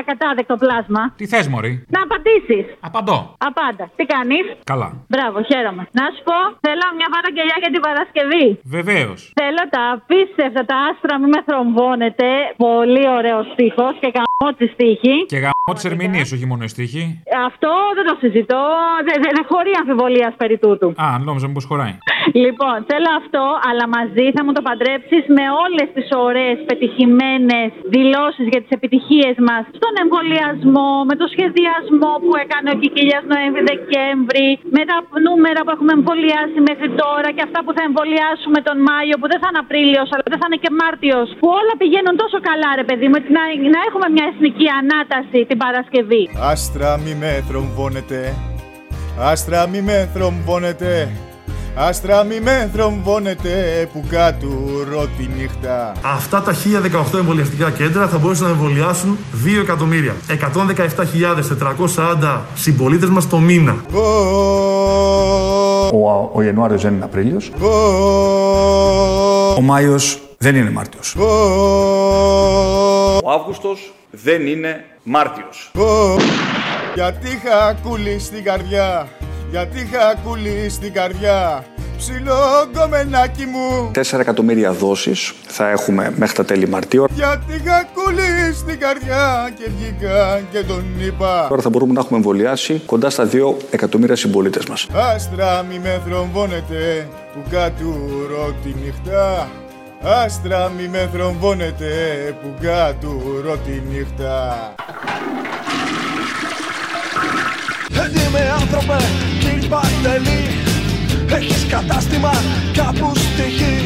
ακατάδεκτο πλάσμα. Τι θες, Μωρή; Να απαντήσεις. Απαντώ. Απάντα. Τι κάνεις; Καλά. Μπράβο, χαίρομαι. Να σου πω, θέλω μια παραγγελιά για την Παρασκευή. Βεβαίως. Θέλω τα απίστευτα, τα άστρα μην με θρομβώνετε. Πολύ ωραίος στίχος και καμώ τη στίχη. Και γαμώ τι ερμηνείε, όχι μόνο η στίχη. Αυτό δεν το συζητώ. Δεν δε, δε χωρεί αμφιβολίας περί τούτου. Α, νόμιζα μήπως χωράει. Λοιπόν, θέλω αυτό, αλλά μαζί θα μου το παντρέψεις με όλες τις ωραίες πετυχημένες δηλώσεις για τις επιτυχίες μας στον εμβολιασμό, με το σχεδιασμό που έκανε ο Κικίλιας Νοέμβρη-Δεκέμβρη, με τα νούμερα που έχουμε εμβολιάσει μέχρι τώρα και αυτά που θα εμβολιάσουμε τον Μάιο, που δεν θα είναι Απρίλιος, αλλά δεν θα είναι και Μάρτιος, που όλα πηγαίνουν τόσο καλά, ρε παιδί μου, έτσι να, να έχουμε μια εθνική ανάταση την Παρασκευή. Άστρα μη με θρομβώνετε Άστρα μη με θρομβώνετε Άστρα μη με θρομβώνετε που κατουρώ τη νύχτα Αυτά τα 1018 εμβολιαστικά κέντρα θα μπορούσαν να εμβολιάσουν 2 εκατομμύρια. 117.440 συμπολίτες μας το μήνα. Ω, Ο, ο Ιανουάριος δεν είναι Απρίλιος. ω, Ο Μάιος δεν είναι Μάρτιος. ω, Ο Αύγουστος δεν είναι Μάρτιος. ω. Γιατί είχα κούλη στην καρδιά Γιατί είχα κούλη στην καρδιά Ψηλό γκομενάκι μου 4 εκατομμύρια δόσεις θα έχουμε μέχρι τα τέλη Μαρτίου. Γιατί είχα κούλη στην καρδιά Και βγήκα και τον είπα Τώρα θα μπορούμε να έχουμε εμβολιάσει κοντά στα 2 εκατομμύρια συμπολίτες μας. Άστρα μη με θρομβώνετε που κατουρώ τη νύχτα Άστρα μη με θρομβώνετε που κατουρώ τη νύχτα Έντιμε άνθρωπε, κύριε Παντελή Έχεις κατάστημα κάπου στη γη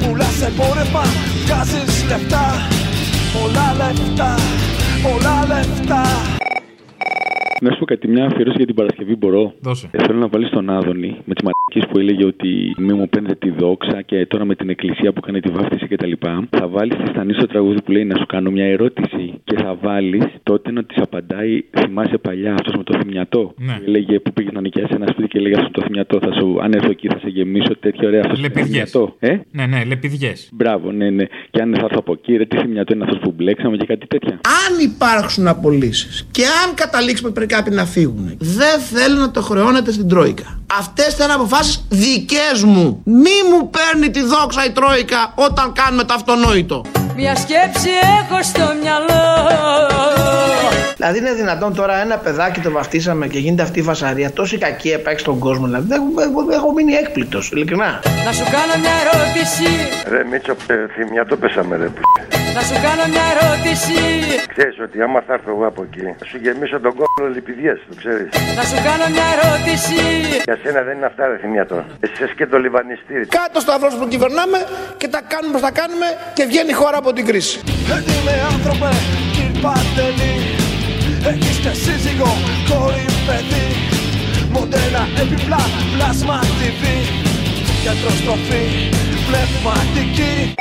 Πουλάς εμπόρευμα, βγάζεις λεφτά Πολλά λεφτά, πολλά λεφτά Να σου πω κάτι, μια αφιέρωση για την Παρασκευή μπορώ; Δώσε. Ε, θέλω να βάλεις τον Άδωνη με τι μαρκέ που έλεγε ότι μη μου παίρνετε τη δόξα και τώρα με την εκκλησία που κάνει τη βάφτιση κτλ. Θα βάλεις στη στανή στο τραγούδι που λέει να σου κάνω μια ερώτηση και θα βάλεις τότε να της απαντάει. Θυμάσαι παλιά αυτός με το θυμιατό. Ναι. Που έλεγε που πήγε να νοικιάσει ένα σπίτι και έλεγε αυτό το θυμιατό. Θα σου, αν έρθω εκεί θα σε γεμίσω τέτοιο ωραίο αυτός. Λεπιδιές. Ε; Ναι, ναι, λεπιδιές. Μπράβο, ναι, ναι. Και αν θα έρθω από εκεί, ρε, τι θυμιατό είναι αυτός που μπλέξαμε και κάτι τέτοια. Αν υπάρξουν απολύσεις και αν καταλήξουμε πρέπει κάποιοι να φύγουν, δεν θέλω να το χρεώνετε στην Τρόικα. Αυτές θα είναι αποφάσεις δικές μου. Μη μου παίρνει τη δόξα η Τρόικα όταν κάνουμε το αυτονόητο. Μια σκέψη έχω στο μυαλό Δηλαδή είναι δυνατόν τώρα ένα παιδάκι το βαφτίσαμε και γίνεται αυτή η φασαρία. Τόση κακία υπάρχει στον κόσμο. Δηλαδή δεν έχω, έχω μείνει έκπληκτος, ειλικρινά. Να σου κάνω μια ερώτηση Ρε Μίτσο, ε, θυμιατό πέσαμε ρε π***. Να σου κάνω μια ερώτηση Ξέρεις ότι άμα θα έρθω εγώ από εκεί Θα σου γεμίσω τον κόλλο λιπηδιές, το ξέρεις Να σου κάνω μια ερώτηση Για σένα δεν είναι αυτά ρε θυμιατό Εσύ είσαι και το λιβανιστήρι Κάτω στο αυρός που κυβερνάμε και τα κάνουμε όπως τα κάνουμε και βγαίνει η χώρα από την κρίση. Έντιμε άνθρωπε, κύριε Παντελή Έχεις και σύζυγο, κόρη, παιδί Μοντέλα, επιπλά, πλάσμα TV Γιατροστροφή, πνευματική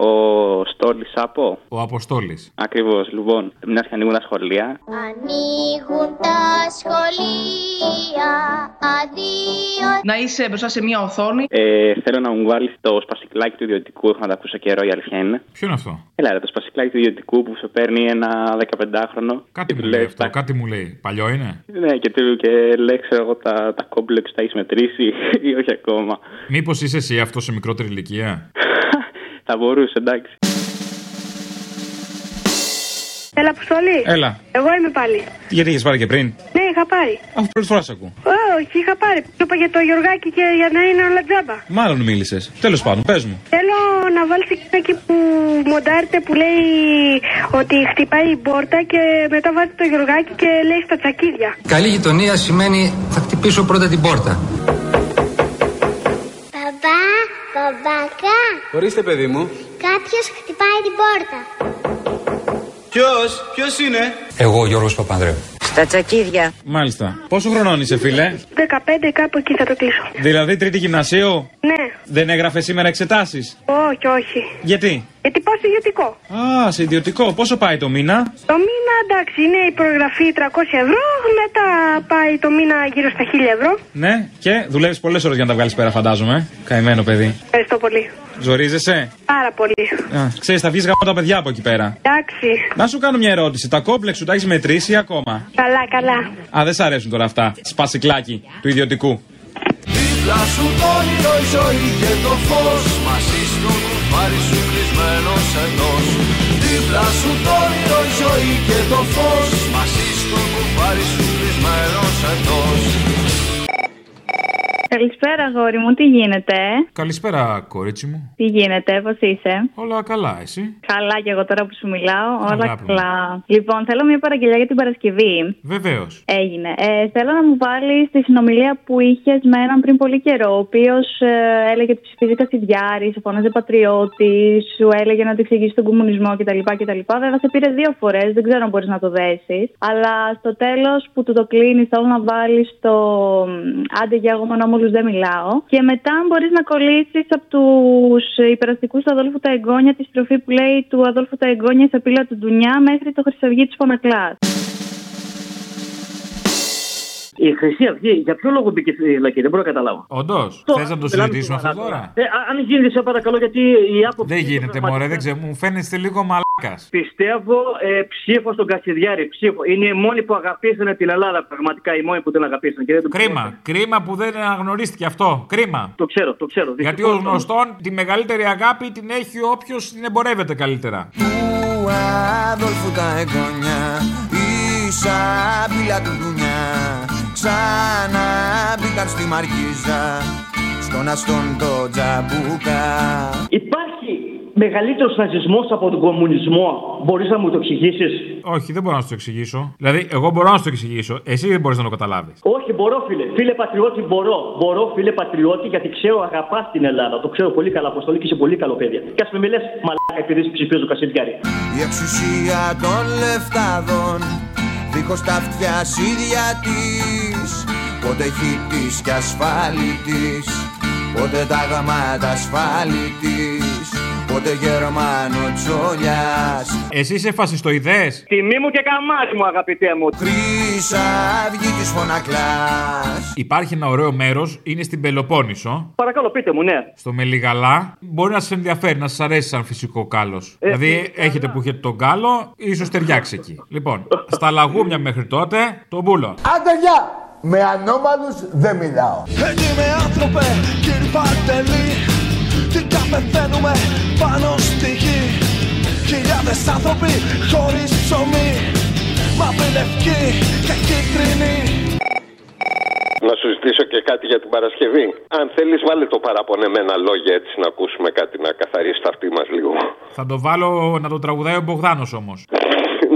Ο Στόλης Σάπο. Ο Αποστόλης. Ακριβώς, λοιπόν. Μιας και ανοίγουν τα σχολεία. Ανοίγουν τα σχολεία, αδείο. Να είσαι μπροστά σε μια οθόνη. Ε, θέλω να μου βάλεις το σπασικλάκι του ιδιωτικού. Έχω να τα ακούσω καιρό, η αλήθεια είναι. Ποιο είναι αυτό; Έλα, ρε, το σπασικλάκι του ιδιωτικού που σε παίρνει ένα 15χρονο. Κάτι μου λέει αυτό, κάτι μου λέει. Παλιό είναι; Ναι, και, του- και λέει, ξέρω εγώ, τα, τα κόμπλεξ τα έχεις μετρήσει ή όχι ακόμα. Μήπως είσαι εσύ αυτός σε μικρότερη ηλικία; Θα μπορούσε, εντάξει. Έλα, Αποστολή. Έλα. Εγώ είμαι πάλι. Γιατί είχες πάρει και πριν; Ναι, είχα πάρει. Αφού πρώτη φορά σε ακούω. Όχι, είχα πάρει. Το είπα για το Γιωργάκι και για να είναι όλα τζάμπα. Μάλλον μίλησες. Τέλος πάντων, πες μου. Θέλω να βάλει εκεί που μοντάρετε που λέει ότι χτυπάει η πόρτα και μετά βάζει το Γιωργάκι και λέει στα τσακίδια. Καλή γειτονία σημαίνει θα χτυπήσω πρώτα την πόρτα. Παπά, παπακά, Ορίστε, παιδί μου. κάποιος χτυπάει την πόρτα. Ποιος, ποιος είναι; Εγώ, Γιώργος Παπανδρέου. Στα τσακίδια. Μάλιστα. Πόσο χρονών είσαι, φίλε; 15 κάπου εκεί θα το κλείσω. Δηλαδή τρίτη γυμνασίου; Ναι. Δεν έγραφες σήμερα εξετάσεις; Όχι, όχι. Γιατί; Ε, Γιατί πάω στο ιδιωτικό. Α, σε ιδιωτικό. Πόσο πάει το μήνα; Το μήνα εντάξει είναι η προγραφή 300 ευρώ, μετά πάει το μήνα γύρω στα 1000 ευρώ. Ναι, και δουλεύεις πολλές ώρες για να τα βγάλεις πέρα, φαντάζομαι. Καημένο παιδί. Ευχαριστώ πολύ. Ζορίζεσαι; Πάρα πολύ. Α, ξέρεις, θα βγεις γάμο τα παιδιά από εκεί πέρα. Εντάξει. Να σου κάνω μια ερώτηση. Τα κόμπλεξ σου τα έχεις μετρήσει ή ακόμα; Καλά, καλά. Α, δεν σ' αρέσουν τώρα αυτά. Σπασικλάκι του ιδιωτικού. Δίπλα σου το όνειρο η ζωή και το φως Μαζί στο κουφάρι σου κλεισμένος εντός Δίπλα σου το όνειρο η ζωή και το φως Μαζί στο κουφάρι σου κλεισμένος εντός Καλησπέρα, αγόρι μου, τι γίνεται; Καλησπέρα, κορίτσι μου. Τι γίνεται, πώς είσαι; Όλα καλά, εσύ; Καλά και εγώ τώρα που σου μιλάω. Όλα Αγάπη μου. καλά. Λοιπόν, θέλω μια παραγγελιά για την Παρασκευή. Βεβαίως. Έγινε. Ε, θέλω να μου βάλεις τη συνομιλία που είχες με έναν πριν πολύ καιρό, ο οποίος ε, έλεγε ότι ψηφίζει Κασιδιάρη, σε φώναζε πατριώτης, σου έλεγε να του εξηγήσει τον κομμουνισμό κτλ. κτλ. Βέβαια, σε πήρε δύο φορές, δεν ξέρω αν μπορείς να το δέσεις. Αλλά στο τέλος που του το κλείνεις, θέλω να βάλεις το μ, άντε για εγώ μονόμολου δεν μιλάω. Και μετά μπορείς να κολλήσεις από τους υπεραστικούς του Αδόλφου τα εγγόνια τη στροφή που λέει του Αδόλφου τα εγγόνια σε πύλα του Ντουνιά μέχρι το Χρυσαυγή της Φωνακλά. Η Χρυσή Αυγή, για ποιο λόγο μπήκε στη φυλακή, δεν μπορώ να καταλάβω. Όντως. Το- Θες να το μιλάμε συζητήσουμε αυτό σοβαρά τώρα; Ε, α- αν γίνεται, σε παρακαλώ, γιατί η άποψη. Δεν γίνεται, μωρέ, δεν ξέρω. Μου φαίνεστε λίγο μαλάκα. Πιστεύω ε, ψήφο στον Κασιδιάρη. Ψήφο. Είναι οι μόνοι που αγαπήσανε την Ελλάδα. Πραγματικά οι μόνοι που την αγαπήσανε. Και δεν το Κρίμα. Κρίμα που δεν αναγνωρίστηκε αυτό. Κρίμα. Το ξέρω, το ξέρω. Γιατί Δυστυχώς ω όμως. γνωστόν τη μεγαλύτερη αγάπη την έχει όποιος την εμπορεύεται καλύτερα. Του Αδόλφου τα εγγόνια Η σαπίλα του δουνιά Ξανά μπήκαν στη Μαρκίζα Στον αστόν το τζαμπούκα Υπάρχει μεγαλύτερος ναζισμός από τον κομμουνισμό. Μπορείς να μου το εξηγήσεις; Όχι, δεν μπορώ να σου το εξηγήσω. Δηλαδή, εγώ μπορώ να σου το εξηγήσω. Εσύ δεν μπορείς να το καταλάβεις. Όχι, μπορώ, φίλε. Φίλε πατριώτη, μπορώ. Μπορώ, φίλε πατριώτη, γιατί ξέρω αγαπάς την Ελλάδα. Το ξέρω πολύ καλά, Αποστολή και είσαι πολύ καλό παιδί. Και ας με λε μαλάκα επειδή ψηφίζω Κασιδιάρη. Η εξουσία των λεφτάδων Δίχως τα αυτιά ίδια της Πότε χίτης και ασφάλιτης Πότε τα γαμάτα ασφάλιτης Πότε Γερμανο τσόλιας Εσύ είσαι φασιστοειδές; Τιμή μου και καμάρι μου, αγαπητέ μου. Χρύσα αυγή της φωνακλάς Υπάρχει ένα ωραίο μέρος, είναι στην Πελοπόννησο. Παρακαλώ, πείτε μου, ναι. Στο Μελιγαλά. Μπορεί να σας ενδιαφέρει, να σας αρέσει σαν φυσικό κάλος. Ε, δηλαδή, έχετε που έχετε τον κάλο, ίσως ταιριάξει εκεί. Λοιπόν, στα λαγούμια μέχρι τότε, τον μπούλο. Άντε γεια! Με ανώμαλους δεν μιλάω. Έτσι με άνθρωπε, κύριε Παντελή Τι καπεθαίνουμε πάνω στη γη Χιλιάδες άνθρωποι χωρίς ψωμί Μαύρη λευκή και κίτρινη Να σου ζητήσω και κάτι για την Παρασκευή. Αν θέλεις, βάλε το παραπονεμένα λόγια έτσι να ακούσουμε κάτι να καθαρίσει τα αυτή μας λίγο. Θα το βάλω να το τραγουδάει ο Μπογδάνος όμως.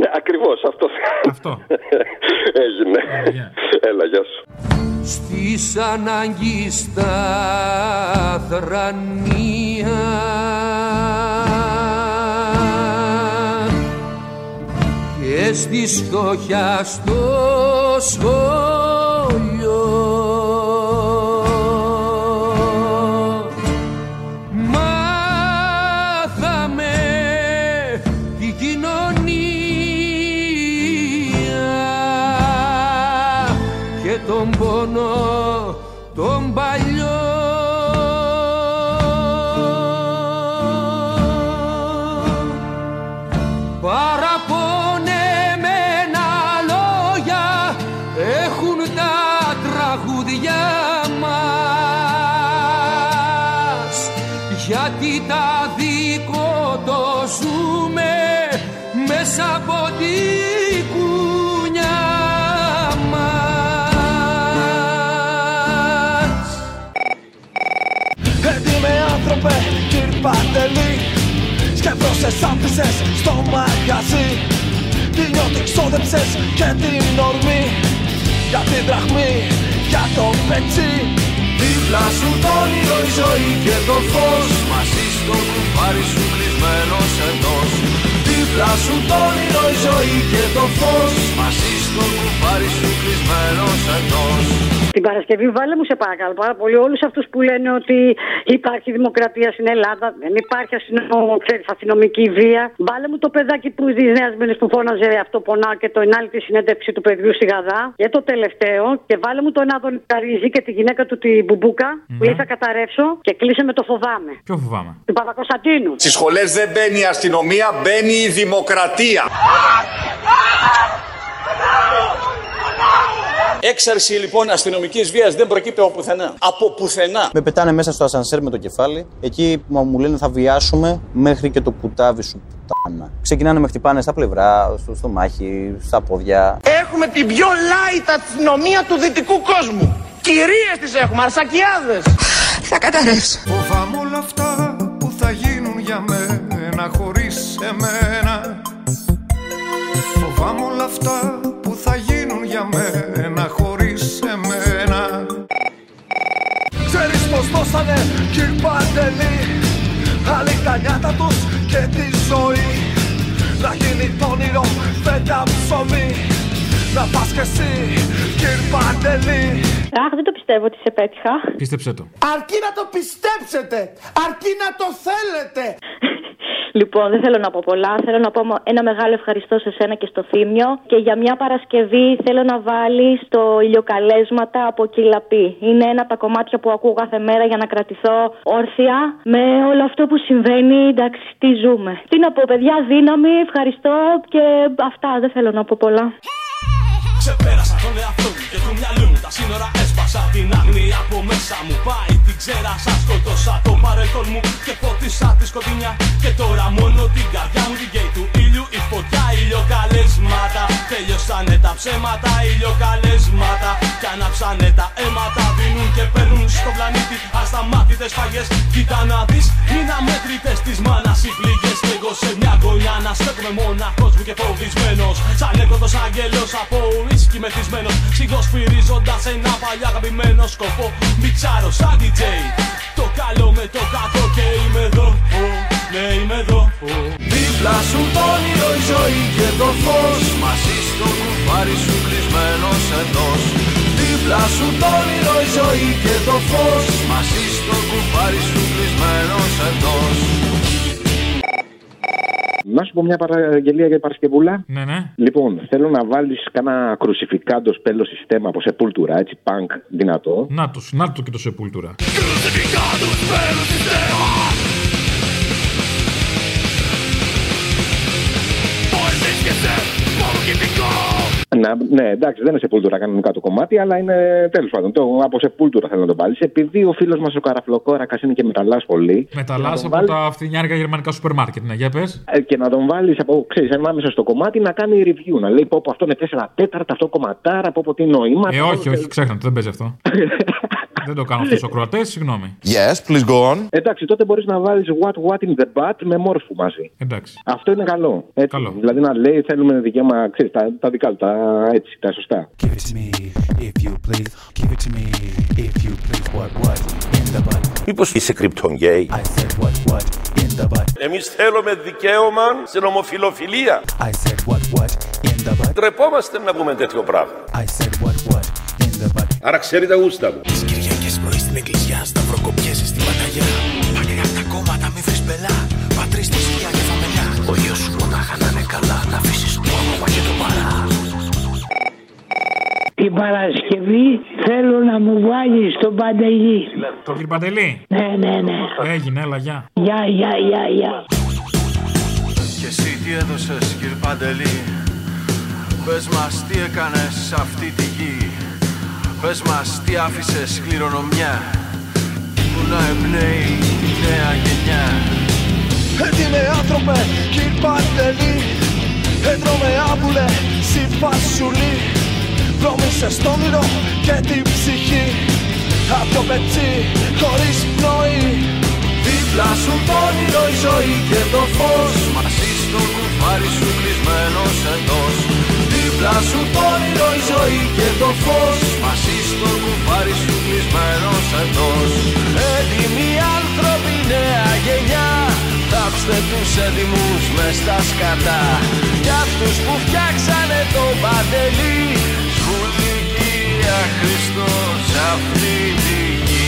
Ναι, ακριβώς αυτό. Αυτό. Έγινε. Έλα, γεια σου. Στις ανάγκης στα θρανία και στη φτώχεια στο σχολείο Έτοιμε άνθρωπε, κύριε Παντελή. Σκεφτόσες άφησες στο μαγαζί. Τι νιώτη ξόδεψες και την ορμή. Για την δραχμή, για το πετσί. Δίπλα σου το όνειρο η ζωή και το φως. Μαζί στο κουφάρι σου κλεισμένος εντός. Δίπλα σου το όνειρο η ζωή και το φως. Μαζί στο κουφάρι σου κλεισμένος εντός Την Παρασκευή βάλε μου σε παρακαλώ πάρα πολύ όλου αυτού που λένε ότι υπάρχει δημοκρατία στην Ελλάδα, δεν υπάρχει αστυνομο, ξέρεις, αστυνομική βία. Βάλε μου το παιδάκι που τη Νέα Μήνε που φώναζε αυτό πονάω και το ενάλι τη συνέντευξη του παιδιού στη Γαδά. Και το τελευταίο και βάλε μου τον Άδων Καρίζη και τη γυναίκα του την Μπουμπούκα που λέει θα καταρρεύσω και κλείσε με το φοβάμαι. Ποιο φοβάμαι. Του Παπακοσταντίνου. Στι σχολέ δεν μπαίνει η αστυνομία, μπαίνει η δημοκρατία. Έξαρση λοιπόν αστυνομικής βίας δεν προκύπτει από πουθενά. Από πουθενά. Με πετάνε μέσα στο ασανσέρ με το κεφάλι. Εκεί που μου λένε θα βιάσουμε μέχρι και το κουτάβι σου πουτάνα. Ξεκινάνε με χτυπάνε στα πλευρά, στο στομάχι, στα πόδια. Έχουμε την πιο light αστυνομία του δυτικού κόσμου. Κυρίες τις έχουμε, αρσακιάδες. Θα καταρρεύσω. Φοβάμαι όλα αυτά που θα γίνουν για μένα χωρίς εμένα Φοβάμαι όλα αυτά που θα γίνουν για μένα χωρίς εμένα Ξέρεις πως δώσανε κυρ Παντελή. Άλλη τα νιάτα τους και τη ζωή. Να γίνει το όνειρο φέτα ψωμί Να πας κι εσύ κυρ Παντελή Αχ, δεν το πιστεύω ότι σε πέτυχα. Πίστεψε το. Αρκεί να το πιστέψετε. Αρκεί να το θέλετε. Λοιπόν, δεν θέλω να πω πολλά. Θέλω να πω ένα μεγάλο ευχαριστώ σε σένα και στο Θήμιο. Και για μια Παρασκευή θέλω να βάλεις το ηλιοκαλέσματα από Κυλαπή. Είναι ένα από τα κομμάτια που ακούω κάθε μέρα για να κρατηθώ όρθια με όλο αυτό που συμβαίνει. Εντάξει, τι ζούμε. Τι να πω, παιδιά, δύναμη, ευχαριστώ και αυτά. Δεν θέλω να πω πολλά. Ξεπέρασα τον εαυτό μου και του μυαλού μου. Τα σύνορα έσπασα την άγνοια από μέσα μου. Πάει την ξέρασα, σκοτώσα το παρελθόν μου Και φώτισα τη σκοτεινιά. Και τώρα μόνο την καρδιά μου την καίει του ήλιου Η φωτιά ηλιοκαλέσματα Τελειώσανε τα ψέματα ηλιοκαλέσματα. Κι ανάψανε τα αίματα Δίνουν και παίρνουν στο πλανήτη Ασταμάτητες φαγές. Κοίτα να δεις είναι αμέτρητες της μάνας οι πληγές. Κι εγώ σε μια γωνιά να στέκομαι μόναχος μου και φοβισμένος. Σαν έκοτος άγγελος από ουίσκι μεθυσμένος. Σιγοσφυρίζοντας ένα παλιά αγαπημένο σκοπό. Μιξάρω σαν DJ Το καλό με το κακό και είμαι εδώ. Oh, Ναι είμαι εδώ. Oh. Δίπλα σου το όνειρο η ζωή και το φως Μαζί στο κουφάρι σου κλεισμένος εντός Δίπλα σου το όνειρο η ζωή και το φως Μαζί στο κουφάρι σου κλεισμένος εντός Να σου πω μια παραγγελία για Παρασκευούλα. Ναι, ναι. Λοιπόν, θέλω να βάλεις κάνα κρουσιφικάντο σπέλος συστέμα από σεπούλτουρα, έτσι, πανκ, δυνατό. Να τους, να του και το σεπούλτουρα. Να, ναι, εντάξει, δεν είναι σεπούλτουρα κανονικά το κομμάτι, αλλά είναι τέλος πάντων. Το, από σεπούλτουρα θέλω να το βάλει. Επειδή ο φίλος μας ο Καραφλοκόρακας είναι και μεταλλάς πολύ. Μεταλλά να τον από βάλεις- τα φθηνιάρικα γερμανικά σούπερ μάρκετ. Ναι, για πες. ε, και να τον βάλεις από, ξέρεις, ανάμεσα στο κομμάτι να κάνει review. Να λέει πω, πω αυτό είναι 4 τέταρτα, αυτό κομματάρα, πω, πω τι νοήμα. Ε, όχι, όχι, ξέχνατε, δεν παίζει αυτό. δεν το κάνω αυτό ο Κροατέ, συγγνώμη. Yes, please go on. Εντάξει, τότε μπορείς να βάλεις what what in the butt με μόρφου μαζί. Εντάξει. Αυτό είναι καλό. Έτσι. Δηλαδή να λέει θέλουμε δικαίωμα, ξέρεις, τα, τα δικά του, τα, έτσι, τα σωστά. Give it to me if you please. Give it to me if you please. What, what in the butt? Μήπως είσαι κρυπτον γκέι. I said what, what in the butt; Εμείς θέλουμε δικαίωμα στην ομοφιλοφιλία. I said what, what in the butt; Τρεπόμαστε να πούμε τέτοιο πράγμα. I said what, what in the butt; Άρα ξέρει τα γούστα μου. Εκκλησιά, σταυροκοπιέσαι στην Παναγιά. Πάνε από τα κόμματα, μη βρεις μπελά. Πατρίς τη σκιά και φαμελιά. Ο γιος σου μονάχα να είναι καλά, να αφήσεις το όνομα και το παρά. Την Παρασκευή θέλω να μου βάλεις τον Παντελή. Το κύριο Παντελή; Ναι, ναι, ναι. Έγινε, έλα, γεια. Γεια, γεια, γεια, γεια. Και εσύ τι έδωσες κύριε Παντελή; Πες μας τι έκανες σε αυτή τη γη Πες μας τι άφησες κληρονομιά; Που να εμπνέει τη νέα γενιά. Έτοιμε άνθρωπε κύριε Παντελή. Έτρωμε άμπουλε συμπασουλή Δρόμησες το όνειρο και την ψυχή. Απ' το πετσί χωρίς πνοή. Δίπλα σου το όνειρο η ζωή και το φως. Μαζί στο κουφάρι σου κλεισμένος εντός. Δίπλα σου το όνειρο η ζωή και το φως κλεισμένος εντός Έτοιμοι άνθρωποι νέα γενιά. Θάψτε τους έτοιμους μες στα σκατά. Κι αυτούς που φτιάξανε το παντελή. Σχολική άχρηστο σε αυτή τη γη